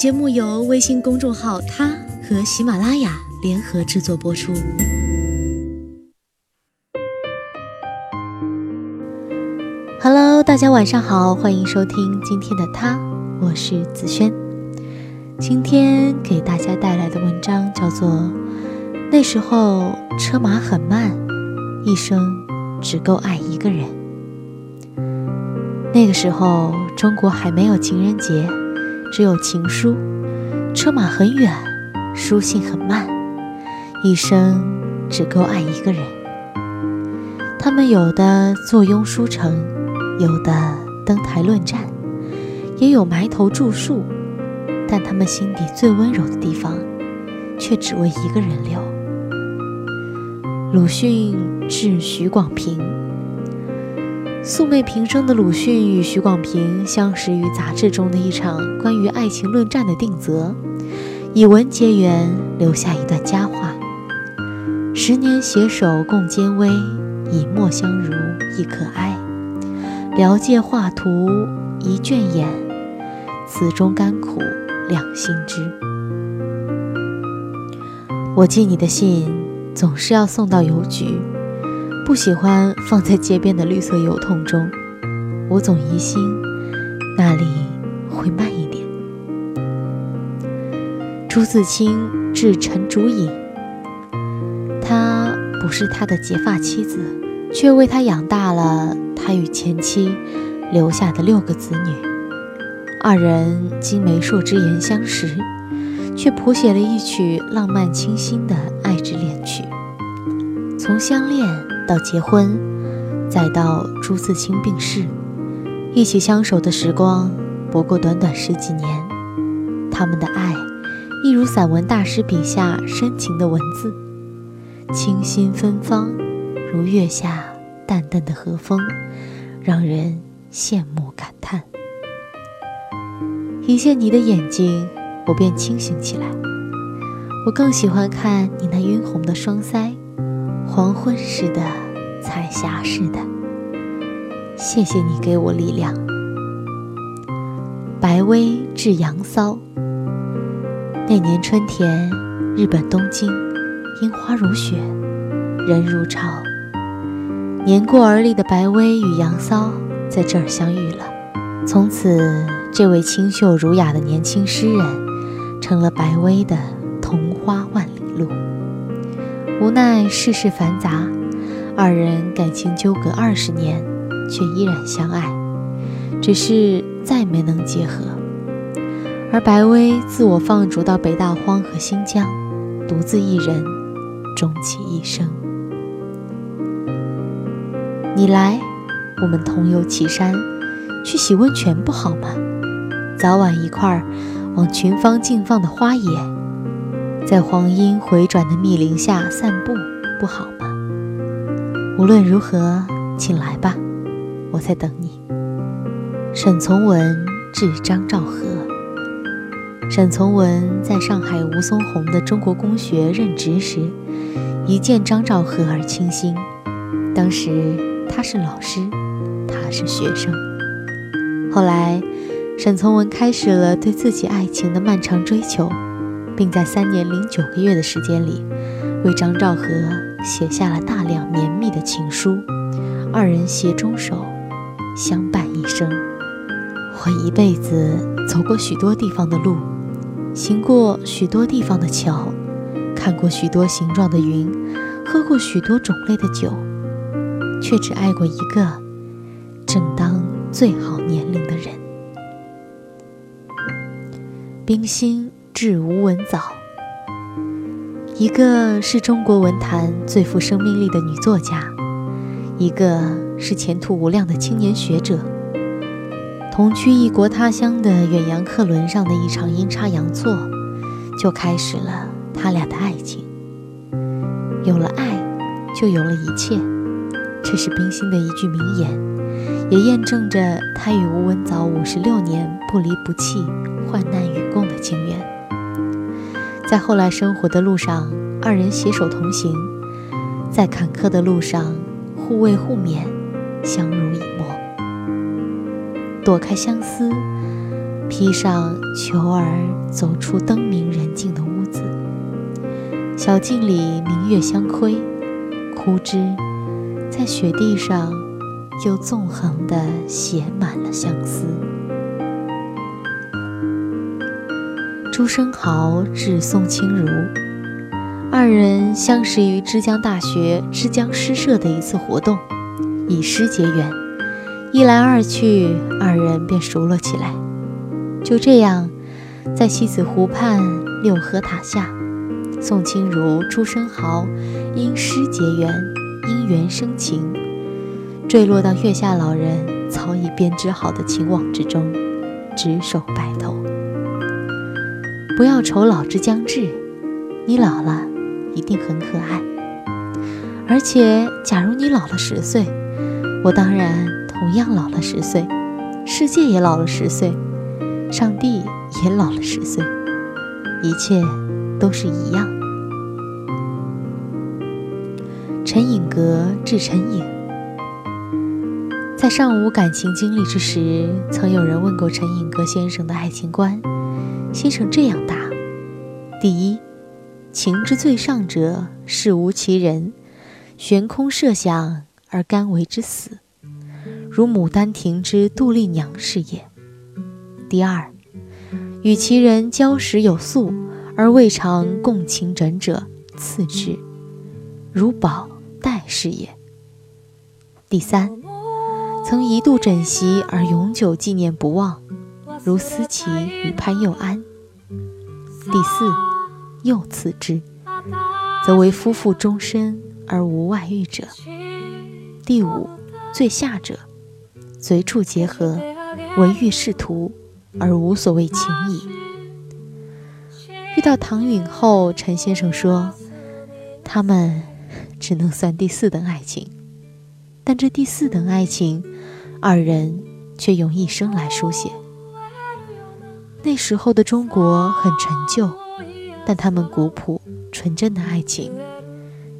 节目由微信公众号“他”和喜马拉雅联合制作播出。Hello，大家晚上好，欢迎收听今天的他，我是子轩。今天给大家带来的文章叫做《那时候车马很慢，一生只够爱一个人》。那个时候，中国还没有情人节，只有情书。车马很远，书信很慢，一生只够爱一个人。他们有的坐拥书城，有的登台论战，也有埋头著述，但他们心底最温柔的地方，却只为一个人留。鲁迅致许广平。素昧平生的鲁迅与许广平相识于杂志中的一场关于爱情论战的定则，以文结缘，留下一段佳话：十年携手共艰危，以沫相濡亦可哀。聊借画图一卷眼，此中甘苦两心知。我寄你的信，总是要送到邮局。不喜欢放在街边的绿色油桶中，我总疑心那里会慢一点。朱自清致陈竹影，他不是他的结发妻子，却为他养大了他与前妻留下的六个子女。二人经媒妁之言相识，却谱写了一曲浪漫清新的爱之恋曲，从相恋。到结婚，再到朱自清病逝，一起相守的时光不过短短十几年。他们的爱，一如散文大师笔下深情的文字，清新芬芳，如月下淡淡的和风，让人羡慕感叹。一见你的眼睛，我便清醒起来。我更喜欢看你那晕红的双腮。黄昏似的，彩霞似的。谢谢你给我力量。白薇致杨骚。那年春天，日本东京，樱花如雪，人如潮。年过而立的白薇与杨骚在这儿相遇了。从此，这位清秀儒雅的年轻诗人，成了白薇的同花万里路。无奈世事繁杂，二人感情纠葛二十年，却依然相爱，只是再没能结合。而白薇自我放逐到北大荒和新疆，独自一人终其一生。你来，我们同游岐山，去洗温泉不好吗？早晚一块儿往群芳竞放的花野。在黄莺回转的密林下散步，不好吗？无论如何，请来吧，我在等你。沈从文致张兆和。沈从文在上海吴淞宏的中国公学任职时，一见张兆和而倾心。当时他是老师，他是学生。后来，沈从文开始了对自己爱情的漫长追求。并在三年零九个月的时间里，为张兆和写下了大量绵密的情书。二人携终手，相伴一生。我一辈子走过许多地方的路，行过许多地方的桥，看过许多形状的云，喝过许多种类的酒，却只爱过一个正当最好年龄的人。冰心。致吴文藻，一个是中国文坛最富生命力的女作家，一个是前途无量的青年学者。同居异国他乡的远洋客轮上的一场阴差阳错，就开始了他俩的爱情。有了爱，就有了一切，这是冰心的一句名言，也验证着他与吴文藻五十六年不离不弃、患难与共的情缘。在后来生活的路上，二人携手同行；在坎坷的路上，互慰互勉，相濡以沫。躲开相思，披上裘儿，走出灯明人静的屋子。小径里明月相窥，枯枝在雪地上又纵横地写满了相思。朱生豪致宋清如，二人相识于枝江大学枝江诗社的一次活动，以诗结缘。一来二去，二人便熟络起来。就这样，在西子湖畔六合塔下，宋清如、朱生豪因诗结缘，因缘生情，坠落到月下老人早已编织好的情网之中，执手白头。不要愁老之将至，你老了一定很可爱。而且，假如你老了十岁，我当然同样老了十岁，世界也老了十岁，上帝也老了十岁，一切都是一样。陈颖格致陈颖，在尚无感情经历之时，曾有人问过陈颖格先生的爱情观。先生这样答：第一，情之最上者，是无其人，悬空设想而甘为之死，如《牡丹亭》之杜丽娘是也；第二，与其人交时有素，而未尝共情枕者，次之，如宝黛是也；第三，曾一度枕席而永久纪念不忘。如思齐与潘佑安。第四，又次之，则为夫妇终身而无外遇者。第五，最下者，随处结合，唯欲仕途，而无所谓情谊。遇到唐允后，陈先生说，他们只能算第四等爱情，但这第四等爱情，二人却用一生来书写。那时候的中国很陈旧，但他们古朴纯真的爱情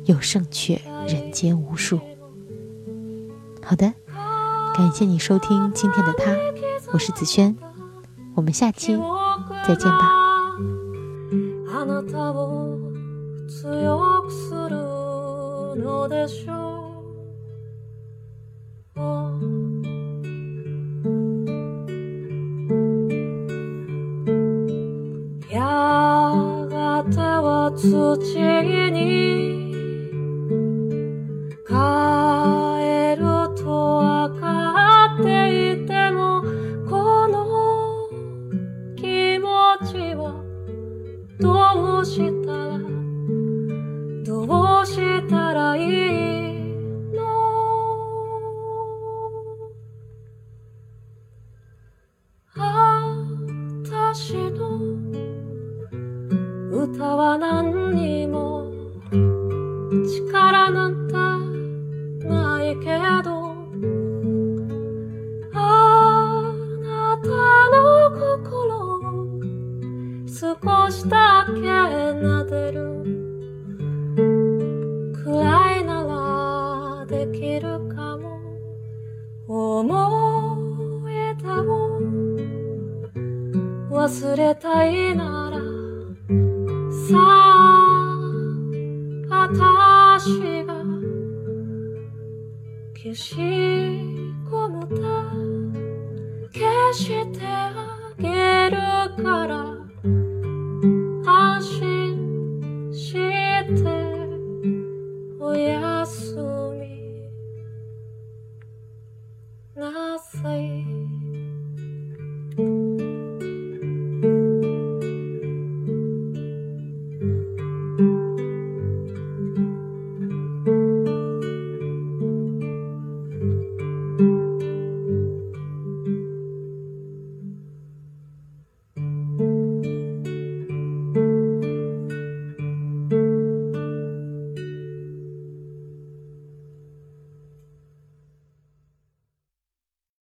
又胜却人间无数。好的，感谢你收听今天的他，我是子轩，我们下期再见吧。土に帰るとわかっていてもこの気持ちはどうしたらどうしたらいいの？私の歌は何にれたいならさあ私が消し込むた消してあげるから。